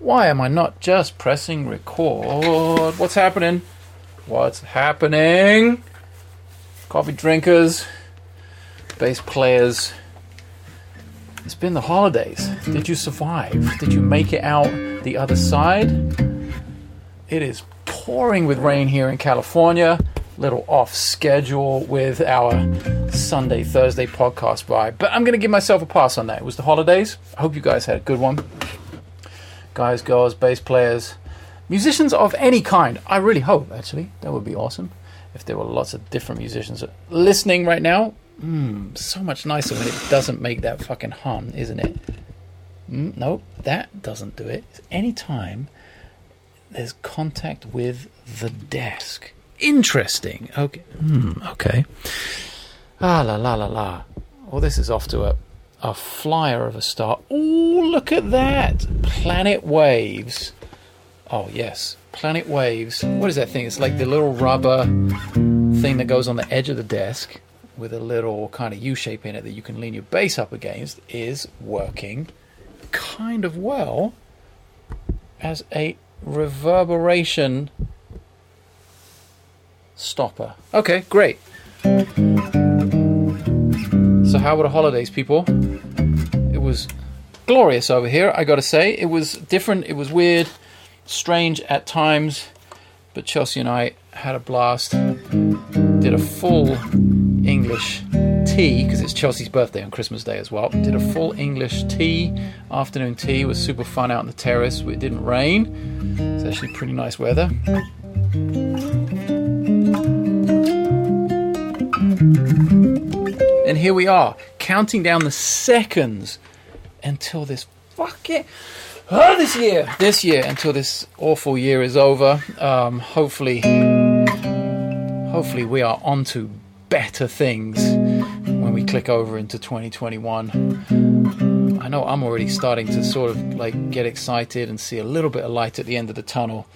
Why am I not just pressing record? What's happening? What's happening? Coffee drinkers, bass players. It's been the holidays. Did you survive? Did you make it out the other side? It is pouring with rain here in California. Little off schedule with our Sunday, Thursday podcast vibe. But I'm going to give myself a pass on that. It was the holidays. I hope you guys had a good one. Guys, girls, bass players, musicians of any kind. I really hope, actually. That would be awesome if there were lots of different musicians listening right now. Mm, so much nicer when it doesn't make that fucking hum, isn't it? Mm, nope, that doesn't do it. Anytime there's contact with the desk. Interesting. Okay. Hmm, okay. Ah, la la la la. Well, this is off to a, a flyer of a star. Oh, look at that. Planet Waves. Oh, yes. Planet Waves. What is that thing? It's like the little rubber thing that goes on the edge of the desk with a little kind of U shape in it that you can lean your bass up against is working kind of well as a reverberation stopper. Okay, great. So, how were the holidays, people? It was glorious over here, I gotta say. It was different, it was weird, strange at times, but Chelsea and I had a blast. Did a full English tea, because it's Chelsea's birthday on Christmas Day as well. Did a full English tea, afternoon tea. It was super fun out on the terrace. It didn't rain. It's actually pretty nice weather. And here we are, counting down the seconds until this fucking oh, this year, this year, until this awful year is over. Um, hopefully, hopefully we are onto better things when we click over into 2021. I know I'm already starting to sort of like get excited and see a little bit of light at the end of the tunnel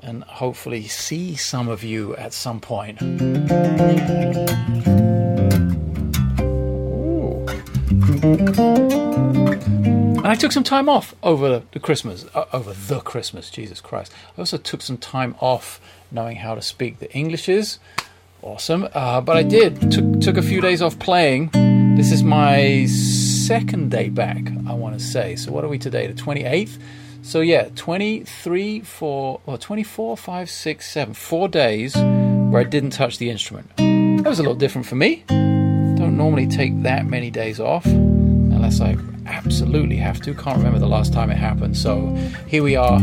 and hopefully see some of you at some point. And I took some time off over the Christmas, uh, over the Christmas, Jesus Christ. I also took some time off knowing how to speak the Englishes. Awesome. Uh, but I did, took, took a few days off playing. This is my second day back, I want to say. So what are we today, the 28th? So yeah, 23, 4, well, 24, 5, 6, 7, four days where I didn't touch the instrument. That was a little different for me. Don't normally take that many days off unless I absolutely have to. Can't remember the last time it happened. So here we are.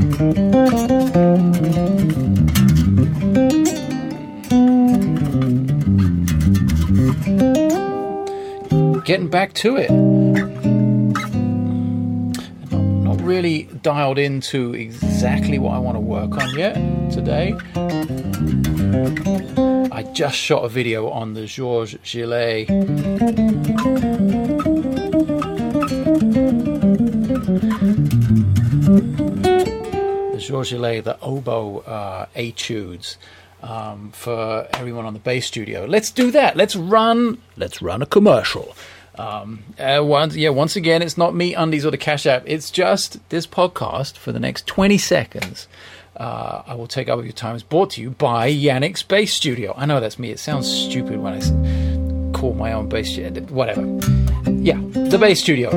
Getting back to it. Not, not really dialed into exactly what I want to work on yet today. I just shot a video on the Georges Gillet Georges Gillet, the oboe uh, etudes um, for everyone on the bass studio. Let's do that. Let's run. Let's run a commercial. Um, uh, once, yeah, once again, it's not me, Undies, or the Cash App. It's just this podcast for the next 20 seconds. Uh, I will take up your time. It's brought to you by Janek's Bass Studio. I know that's me. It sounds stupid when I call my own bass studio. Whatever. Yeah, the Bass Studio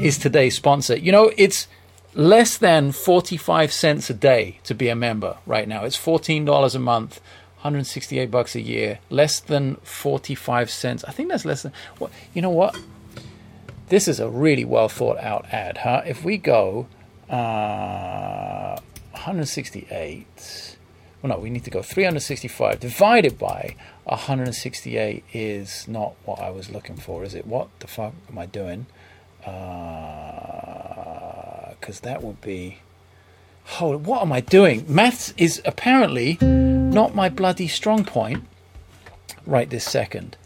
is today's sponsor. You know, it's less than 45 cents a day to be a member right now. It's $14 a month, 168 bucks a year, less than 45 cents. I think that's less than what you know what? This is a really well thought out ad, huh? If we go uh, 168 well no, we need to go 365 divided by 168 is not what I was looking for, is it? What the fuck am I doing? Because that would be. Oh, what am I doing? Maths is apparently not my bloody strong point right this second.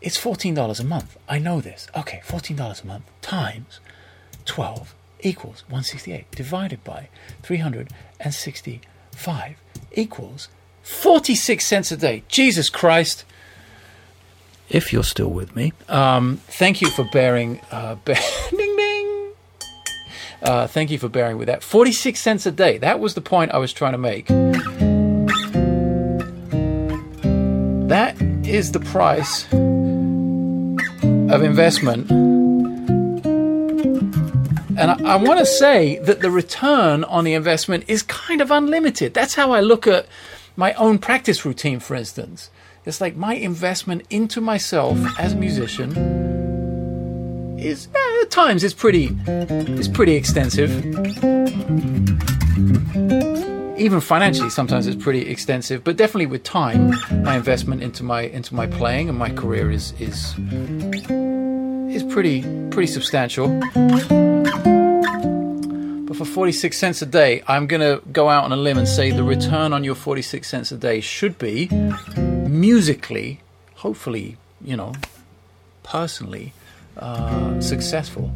It's $14 a month. I know this. Okay, $14 a month times 12 equals 168 divided by 365 equals 46 cents a day. Jesus Christ. If you're still with me, um, thank you for bearing. Uh, bear- ding ding. Uh, thank you for bearing with that. 46 cents a day. That was the point I was trying to make. That is the price of investment. And I, I want to say that the return on the investment is kind of unlimited. That's how I look at my own practice routine, for instance. It's like my investment into myself as a musician is eh, at times it's pretty it's pretty extensive. Even financially, sometimes it's pretty extensive, but definitely with time, my investment into my into my playing and my career is is is pretty pretty substantial. But for 46 cents a day, I'm going to go out on a limb and say the return on your 46 cents a day should be musically, hopefully, you know, personally, uh, successful.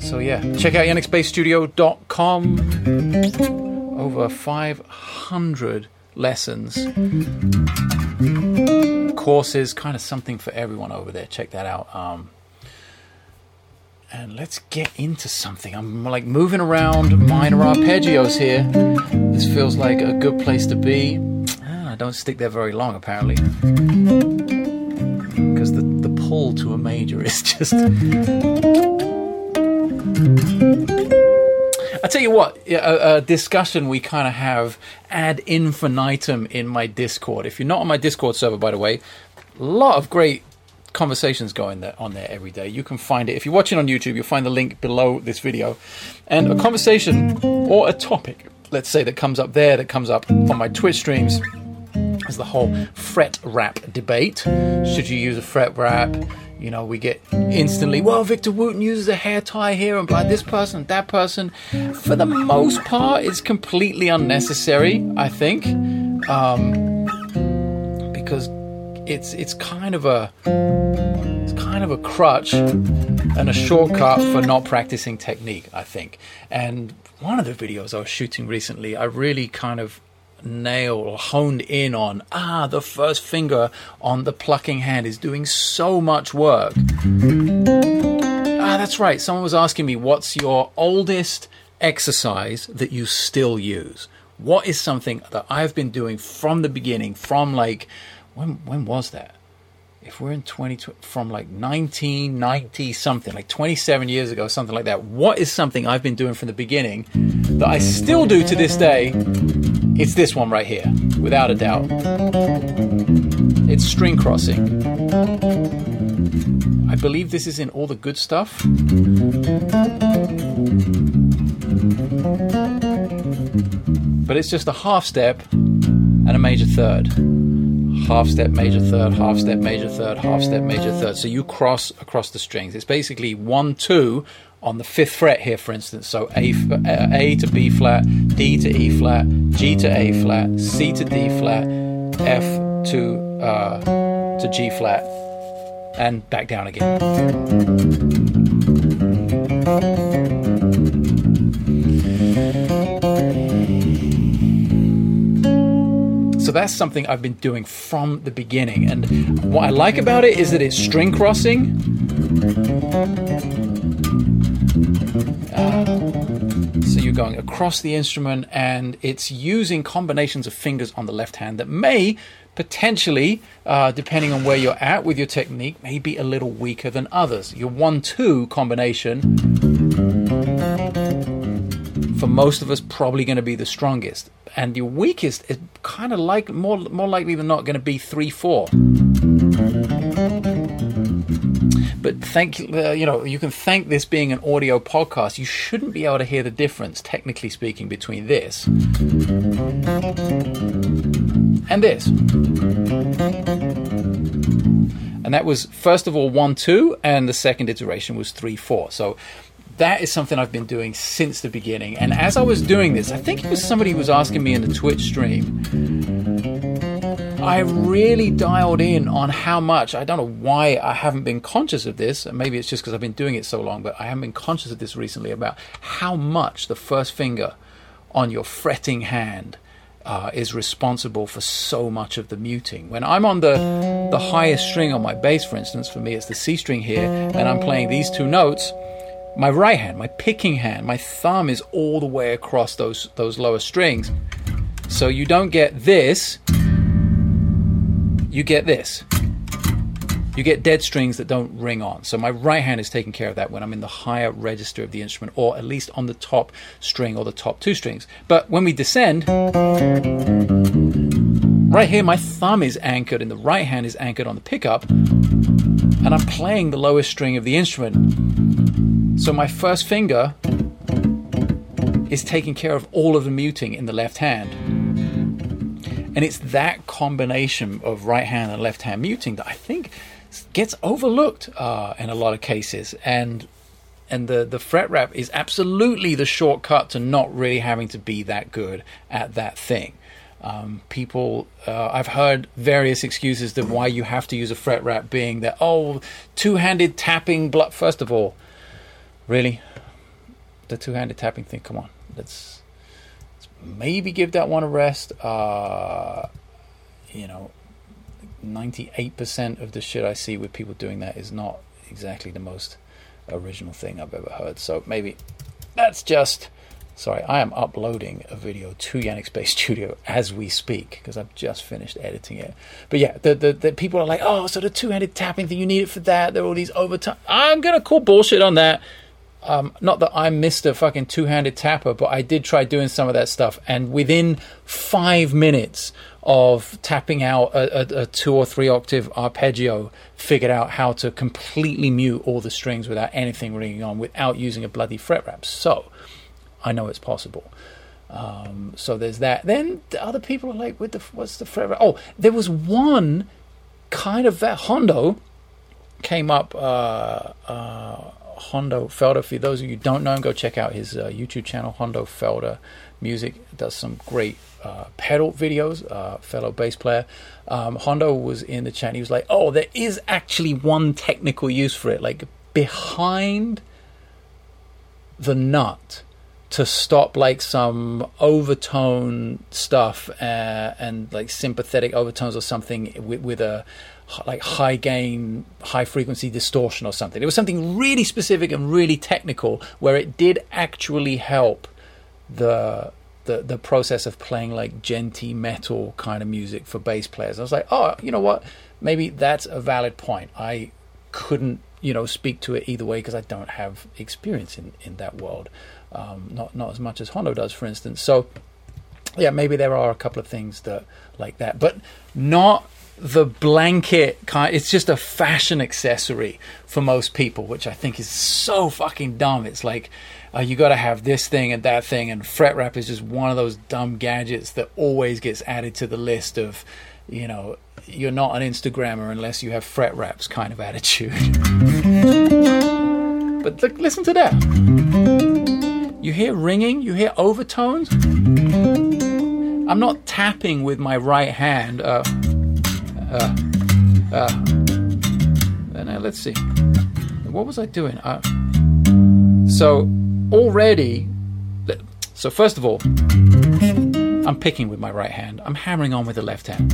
So yeah, check out janeksbassstudio.com. Over 500 lessons, courses, kind of something for everyone over there. Check that out. Um, and let's get into something. I'm like moving around minor arpeggios here. This feels like a good place to be. I don't stick there very long, apparently. To a major is just. I tell you what, a, a discussion we kind of have ad infinitum in my Discord. If you're not on my Discord server, by the way, a lot of great conversations going there on there every day. You can find it if you're watching on YouTube. You'll find the link below this video, and a conversation or a topic, let's say that comes up there, that comes up on my Twitch streams, is the whole fret wrap debate. Should you use a fret wrap? You know, we get instantly, well, Victor Wooten uses a hair tie here and by this person, that person. For the most part, it's completely unnecessary, I think. Um, because it's it's kind of a it's kind of a crutch and a shortcut for not practicing technique, I think. And one of the videos I was shooting recently, I really kind of nail honed in on ah the first finger on the plucking hand is doing so much work. Ah that's right. Someone was asking me what's your oldest exercise that you still use? What is something that i've been doing from the beginning from like when when was that if we're in 20 from like 1990 something like 27 years ago something like that what is something i've been doing from the beginning that i still do to this day? It's this one right here without a doubt. It's string crossing. I believe this is in all the good stuff. But it's just a half step and a major third half step, major third, half step, major third, half step, major third. So you cross across the strings. It's basically one, two on the fifth fret here, for instance. So A, uh, A to B flat, D to E flat, G to A flat, C to D flat, F to uh, to G flat, and back down again. So that's something I've been doing from the beginning. And what I like about it is that it's string crossing. Uh, so you're going across the instrument and it's using combinations of fingers on the left hand that may potentially, uh, depending on where you're at with your technique, may be a little weaker than others. Your one two combination, for most of us, probably going to be the strongest and your weakest is kind of like more more likely than not going to be three four. But thank uh, you know you can thank this being an audio podcast. You shouldn't be able to hear the difference, technically speaking, between this and this. And that was first of all one two, and the second iteration was three four. So that is something I've been doing since the beginning. And as I was doing this, I think it was somebody who was asking me in the Twitch stream. I really dialed in on how much. I don't know why I haven't been conscious of this. And maybe it's just because I've been doing it so long, but I haven't been conscious of this recently about how much the first finger on your fretting hand uh, is responsible for so much of the muting. When I'm on the the highest string on my bass, for instance, for me it's the C string here, and I'm playing these two notes my right hand, my picking hand, my thumb is all the way across those those lower strings. So you don't get this, you get this. You get dead strings that don't ring on. So my right hand is taking care of that when I'm in the higher register of the instrument, or at least on the top string or the top two strings. But when we descend, right here, my thumb is anchored and the right hand is anchored on the pickup, and I'm playing the lowest string of the instrument. So my first finger is taking care of all of the muting in the left hand. And it's that combination of right hand and left hand muting that I think gets overlooked uh, in a lot of cases. And and the, the fret wrap is absolutely the shortcut to not really having to be that good at that thing. Um, people, uh, I've heard various excuses to why you have to use a fret wrap, being that oh, two-handed tapping. Bl-. First of all, really, the two-handed tapping thing. Come on, let's, let's maybe give that one a rest. Uh, you know, 98% of the shit I see with people doing that is not exactly the most original thing I've ever heard. So maybe that's just. Sorry, I am uploading a video to Janek's Bass Studio as we speak because I've just finished editing it. But yeah, the, the, the people are like, oh, so the two handed tapping thing, you need it for that. There are all these overtime. I'm going to call bullshit on that. Um, not that I'm Mr. fucking two handed tapper, but I did try doing some of that stuff. And within five minutes of tapping out a, a, a, two or three octave arpeggio, figured out how to completely mute all the strings without anything ringing on without using a bloody fret wrap. So I know it's possible. Um, so there's that. Then the other people are like, "With the what's the fret wrap?" Oh, there was one kind of that Hondo came up. Uh, uh, Hondo Felder. For those of you who don't know him, go check out his uh, YouTube channel, Hondo Felder Music. Does some great uh, pedal videos, uh, fellow bass player. Um, Hondo was in the chat. he was like, "Oh, there is actually one technical use for it, like behind the nut." to stop like some overtone stuff uh, and like sympathetic overtones or something with, with a like high gain, high frequency distortion or something. It was something really specific and really technical where it did actually help the the the process of playing like djenty metal kind of music for bass players. I was like, oh, you know what? Maybe that's a valid point. I couldn't, you know, speak to it either way because I don't have experience in in that world. Um, not not as much as Hondo does, for instance. So yeah, maybe there are a couple of things that like that, but not the blanket kind it's just a fashion accessory for most people which i think is so fucking dumb. It's like uh, you got to have this thing and that thing and fret wrap is just one of those dumb gadgets that always gets added to the list of you know you're not an instagrammer unless you have fret wraps kind of attitude. But look, listen to that. You hear ringing you hear overtones? I'm not tapping with my right hand uh, uh, uh, and uh, let's see. What was I doing? Uh, so already, so first of all, I'm picking with my right hand. I'm hammering on with the left hand.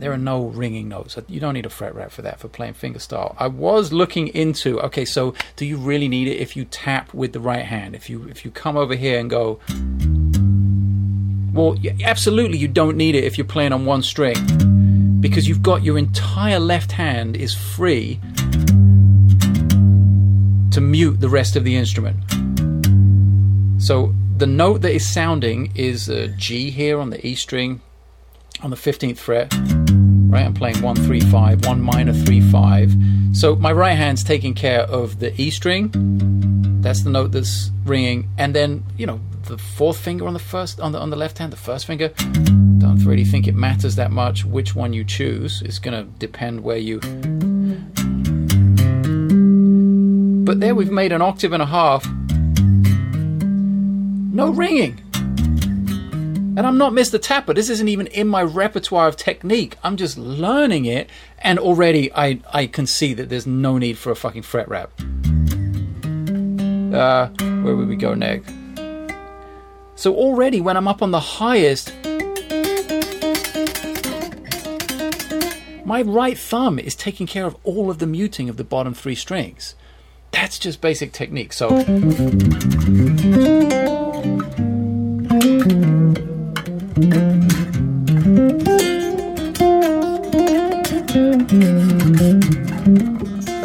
There are no ringing notes. You don't need a fret wrap for that for playing fingerstyle. I was looking into okay, so do you really need it if you tap with the right hand? If you if you come over here and go well, absolutely, you don't need it if you're playing on one string because you've got your entire left hand is free to mute the rest of the instrument. So the note that is sounding is a G here on the E string on the 15th fret. Right, I'm playing 1 3 5, 1 minor 3 5. So my right hand's taking care of the E string. That's the note that's ringing. And then, you know, the fourth finger on the first on the on the left hand, the first finger. Don't really think it matters that much which one you choose. It's going to depend where you. But there we've made an octave and a half. No ringing. And I'm not Mr. Tapper. This isn't even in my repertoire of technique. I'm just learning it, and already I, I can see that there's no need for a fucking fret wrap. Uh, where would we go next? So already when I'm up on the highest, my right thumb is taking care of all of the muting of the bottom three strings. that's just basic technique. So.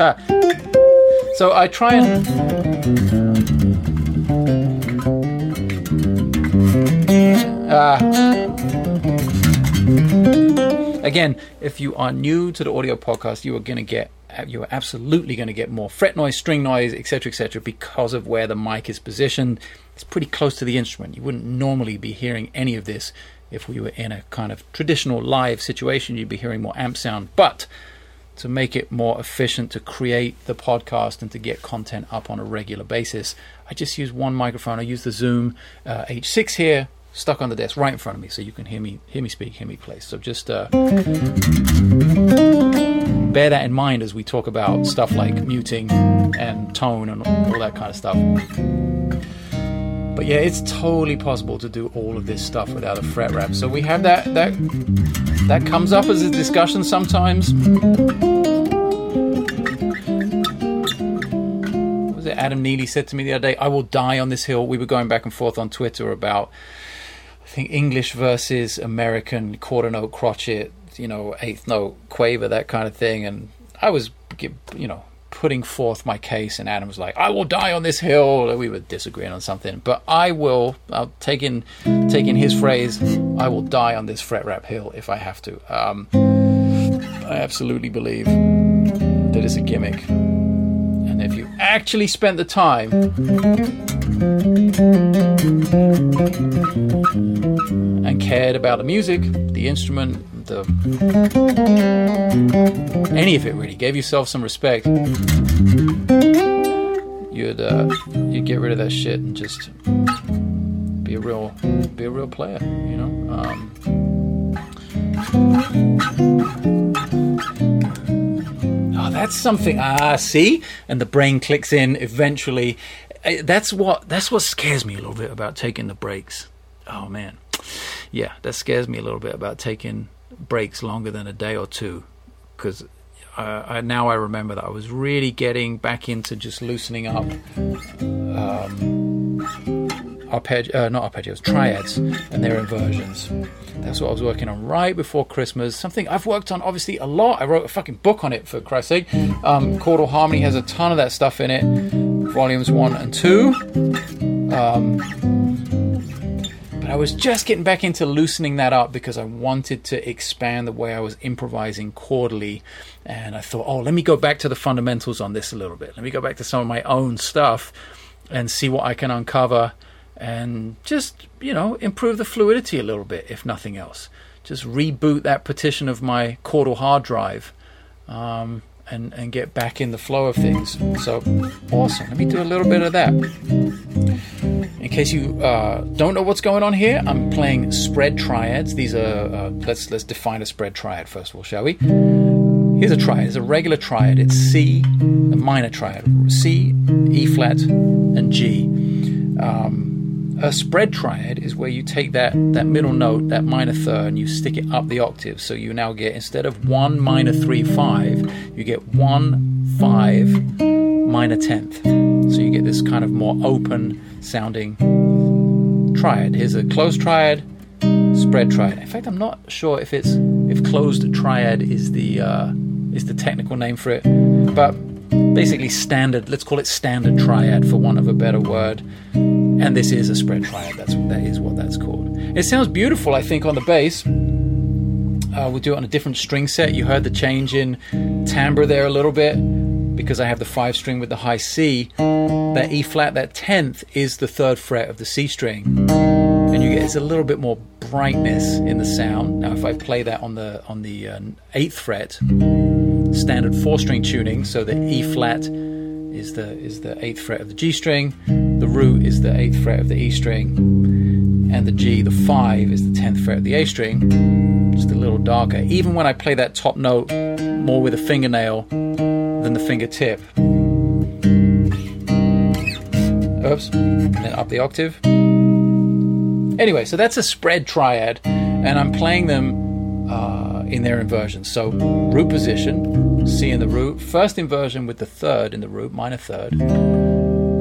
Ah. So I try and uh, again, if you are new to the audio podcast, you are going to get you are absolutely going to get more fret noise, string noise, etc., etc., because of where the mic is positioned. It's pretty close to the instrument. You wouldn't normally be hearing any of this if we were in a kind of traditional live situation. You'd be hearing more amp sound, but to make it more efficient to create the podcast and to get content up on a regular basis, I just use one microphone. I use the Zoom uh, H6 here, stuck on the desk right in front of me, so you can hear me hear me speak, hear me play. So just uh, bear that in mind as we talk about stuff like muting and tone and all that kind of stuff. But yeah, it's totally possible to do all of this stuff without a fret wrap. So we have that that that comes up as a discussion sometimes. Adam Neely said to me the other day, I will die on this hill. We were going back and forth on Twitter about I think English versus American quarter note crotchet, you know, eighth note quaver, that kind of thing. And I was you know, putting forth my case, and Adam was like, "I will die on this hill." We were disagreeing on something, but I will. I'll take in taking his phrase. I will die on this fret wrap hill if I have to. Um, I absolutely believe that it's a gimmick, and if you actually spent the time and cared about the music, the instrument, the any of it really gave yourself some respect you'd uh, you'd get rid of that shit and just be a real be a real player you know? Um, oh that's something ah see? And the brain clicks in eventually. That's what that's what scares me a little bit about taking the breaks. Oh man. Yeah that scares me a little bit about taking breaks longer than a day or two. Because uh, I, now I remember that I was really getting back into just loosening up. Um, arpeggi- uh, not arpeggios, triads and their inversions. That's what I was working on right before Christmas. Something I've worked on obviously a lot. I wrote a fucking book on it for Christ's sake. Um, Chordal Harmony has a ton of that stuff in it. Volumes one and two. Um, But I was just getting back into loosening that up because I wanted to expand the way I was improvising chordally. And I thought, oh, let me go back to the fundamentals on this a little bit. Let me go back to some of my own stuff and see what I can uncover and just, you know, improve the fluidity a little bit, if nothing else. Just reboot that partition of my chordal hard drive. Um, and, and get back in the flow of things. So awesome. Let me do a little bit of that. In case you uh, don't know what's going on here, I'm playing spread triads. These are uh, let's let's define a spread triad first of all, shall we? Here's a triad. It's a regular triad. It's C, a minor triad. C, E flat, and G. Um, a spread triad is where you take that, that middle note, that minor third, and you stick it up the octave. So you now get, instead of 1 minor 3 5, you get 1 5 minor 10th. So you get this kind of more open sounding triad. Here's a closed triad, spread triad. In fact, I'm not sure if it's if closed triad is the uh, is the technical name for it, but basically standard. Let's call it standard triad for want of a better word and this is a spread triad. That's that is what that's called. It sounds beautiful, I think, on the bass. Uh, we'll do it on a different string set. You heard the change in timbre there a little bit because I have the five string with the high C. That E flat, that tenth, is the third fret of the C string, and you get it's a little bit more brightness in the sound. Now, if I play that on the on the uh, eighth fret, standard four string tuning, so the E flat is the is the eighth fret of the G string, root is the eighth fret of the E string, and the G, the five, is the tenth fret of the A string. Just a little darker. Even when I play that top note more with a fingernail than the fingertip. Oops, and then up the octave. Anyway, so that's a spread triad, and I'm playing them uh, in their inversions. So root position, C in the root. First inversion with the third in the root, minor third,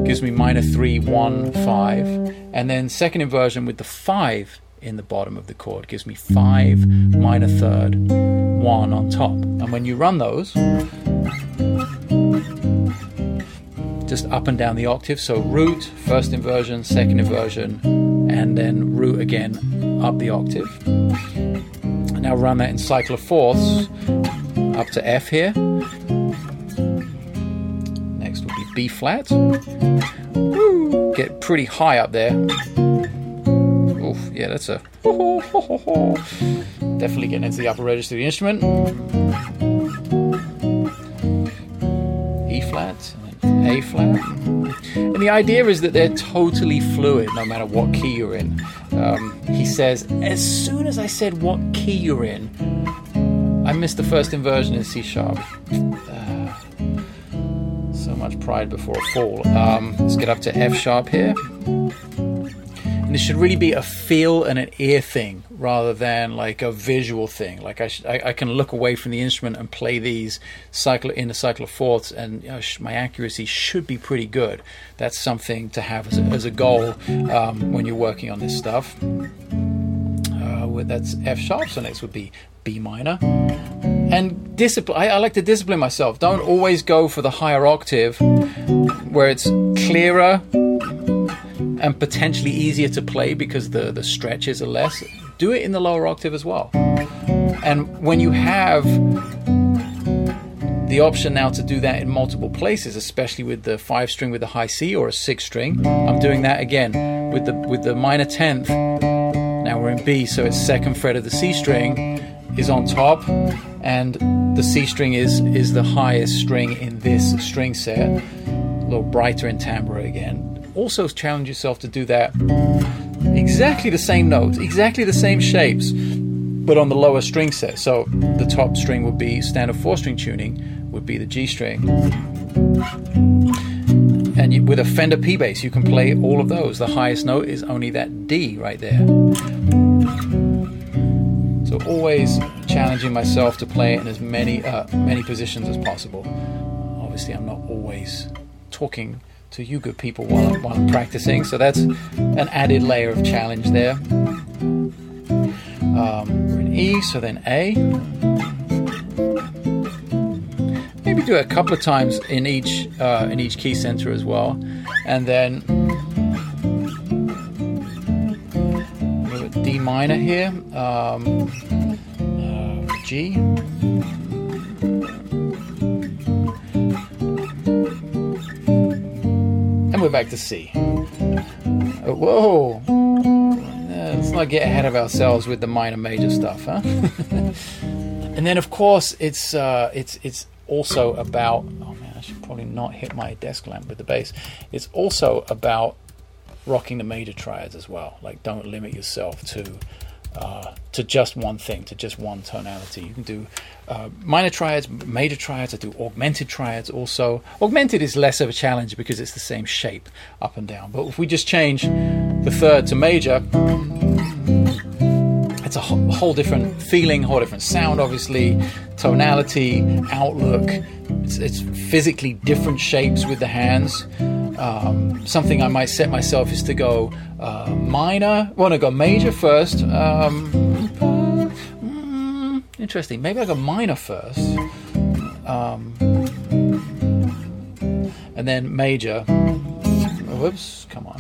gives me minor three, one, five. And then second inversion with the five in the bottom of the chord gives me five, minor third, one on top. And when you run those, just up and down the octave. So root, first inversion, second inversion, and then root again up the octave. Now run that in cycle of fourths up to F here. B flat. Get pretty high up there. Oof, yeah, that's a definitely getting into the upper register of the instrument. E flat, A flat. And the idea is that they're totally fluid no matter what key you're in. Um, he says, as soon as I said what key you're in, I missed the first inversion in C sharp. Pride before a fall. Um, let's get up to F sharp here. And it should really be a feel and an ear thing rather than like a visual thing. Like I, I, I, can look away from the instrument and play these cycle in a cycle of fourths, and you know, my accuracy should be pretty good. That's something to have as a, as a goal um, when you're working on this stuff. Uh, that's F sharp. So next would be B minor. And discipline. I, I like to discipline myself. Don't always go for the higher octave where it's clearer and potentially easier to play because the, the stretches are less, do it in the lower octave as well. And when you have the option now to do that in multiple places, especially with the five string with the high C or a six string, I'm doing that again with the with the minor tenth. Now we're in B, so it's second fret of the C string is on top, and the C string is is the highest string in this string set. A little brighter in timbre again also challenge yourself to do that exactly the same notes, exactly the same shapes, but on the lower string set. So the top string would be standard four string tuning, would be the G string. And with a Fender P bass, you can play all of those. The highest note is only that D right there. So always challenging myself to play in as many uh, many positions as possible. Obviously, I'm not always talking to you good people while I'm, while I'm practicing. So that's an added layer of challenge there. Um, we're in E, so then A. Maybe do it a couple of times in each uh, in each key center as well, and then minor here, um, uh, G. And we're back to C. Uh, whoa! Uh, let's not get ahead of ourselves with the minor major stuff, huh? and then, of course, it's uh, it's it's also about. Oh man, I should probably not hit my desk lamp with the bass. It's also about rocking the major triads as well. Like, don't limit yourself to uh, to just one thing, to just one tonality. You can do uh, minor triads, major triads. I do augmented triads also. Augmented is less of a challenge because it's the same shape up and down. But if we just change the third to major, it's a whole different feeling, whole different sound, obviously, tonality, outlook. It's, it's physically different shapes with the hands. Um, something I might set myself is to go uh, minor. Want to go major first. Um, mm, interesting. Maybe I go minor first, um, and then major. Whoops! Come on.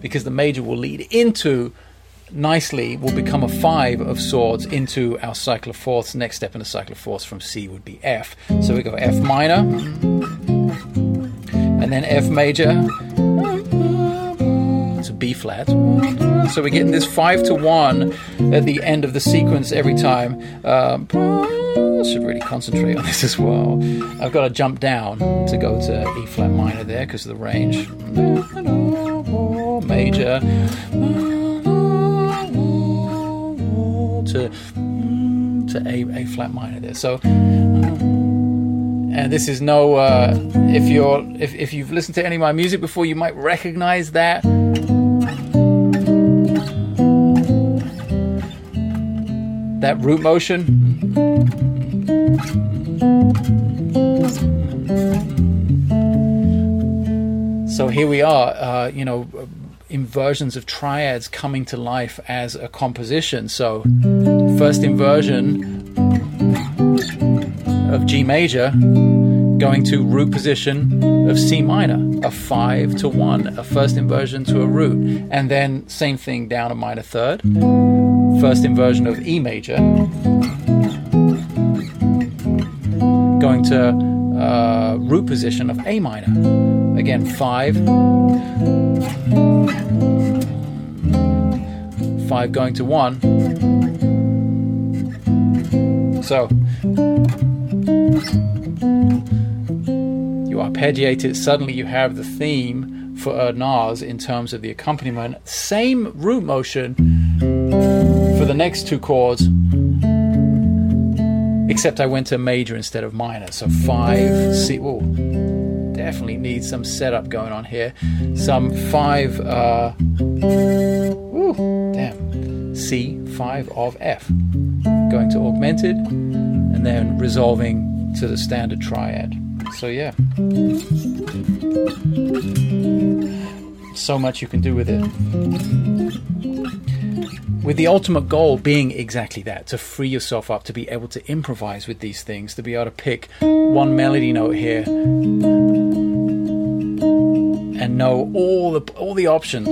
Because the major will lead into nicely will become a five of swords into our cycle of fourths. Next step in the cycle of fourths from C would be F. So we go F minor, and then F major to B flat. So we're getting this five to one at the end of the sequence every time. Um, I should really concentrate on this as well. I've got to jump down to go to E flat minor there because of the range. Major to to A A flat minor there. So and this is no uh, if you're if, if you've listened to any of my music before you might recognize that that root motion. So here we are, uh, you know, inversions of triads coming to life as a composition. So, first inversion of G major going to root position of C minor, a 5 to 1, a first inversion to a root, and then same thing down a minor third, first inversion of E major, going to uh, root position of A minor, again 5, 5 going to 1. So, you arpeggiate it, suddenly you have the theme for Erdnase in terms of the accompaniment. Same root motion for the next two chords, except I went to major instead of minor. So five, C. Ooh, definitely need some setup going on here. Some five, uh, ooh, damn, C, five of F. Going to augmented, and then resolving to the standard triad. So yeah. So much you can do with it. With the ultimate goal being exactly that to free yourself up, to be able to improvise with these things, to be able to pick one melody note here and know all the all the options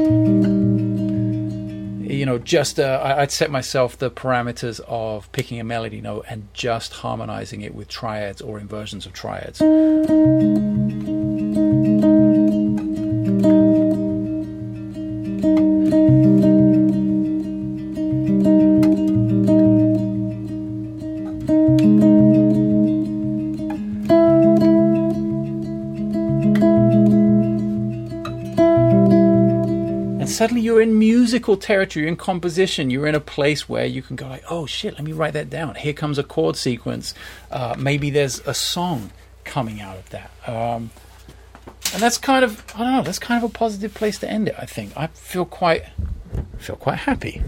you know, just uh, I'd set myself the parameters of picking a melody note and just harmonizing it with triads or inversions of triads. Musical territory, in composition, you're in a place where you can go like, oh shit, let me write that down. Here comes a chord sequence. Uh, maybe there's a song coming out of that. Um, and that's kind of I don't know. That's kind of a positive place to end it. I think I feel quite feel quite happy.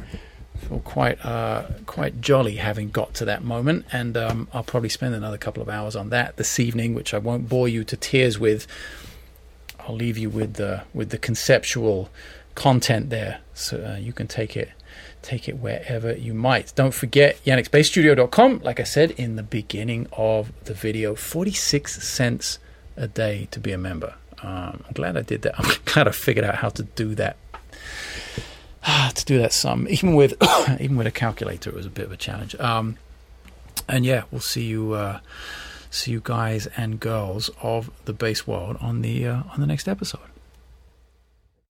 Feel quite uh, quite jolly having got to that moment, and um, I'll probably spend another couple of hours on that this evening, which I won't bore you to tears with. I'll leave you with the with the conceptual content there, so uh, you can take it take it wherever you might. Don't forget janeksbassstudio.com. Like I said in the beginning of the video, 46 cents a day to be a member. Um, I'm glad I did that. I'm glad I figured out how to do that. to do that sum, even with even with a calculator, it was a bit of a challenge. Um, and yeah, we'll see you uh, see you guys and girls of the bass world on the uh, on the next episode.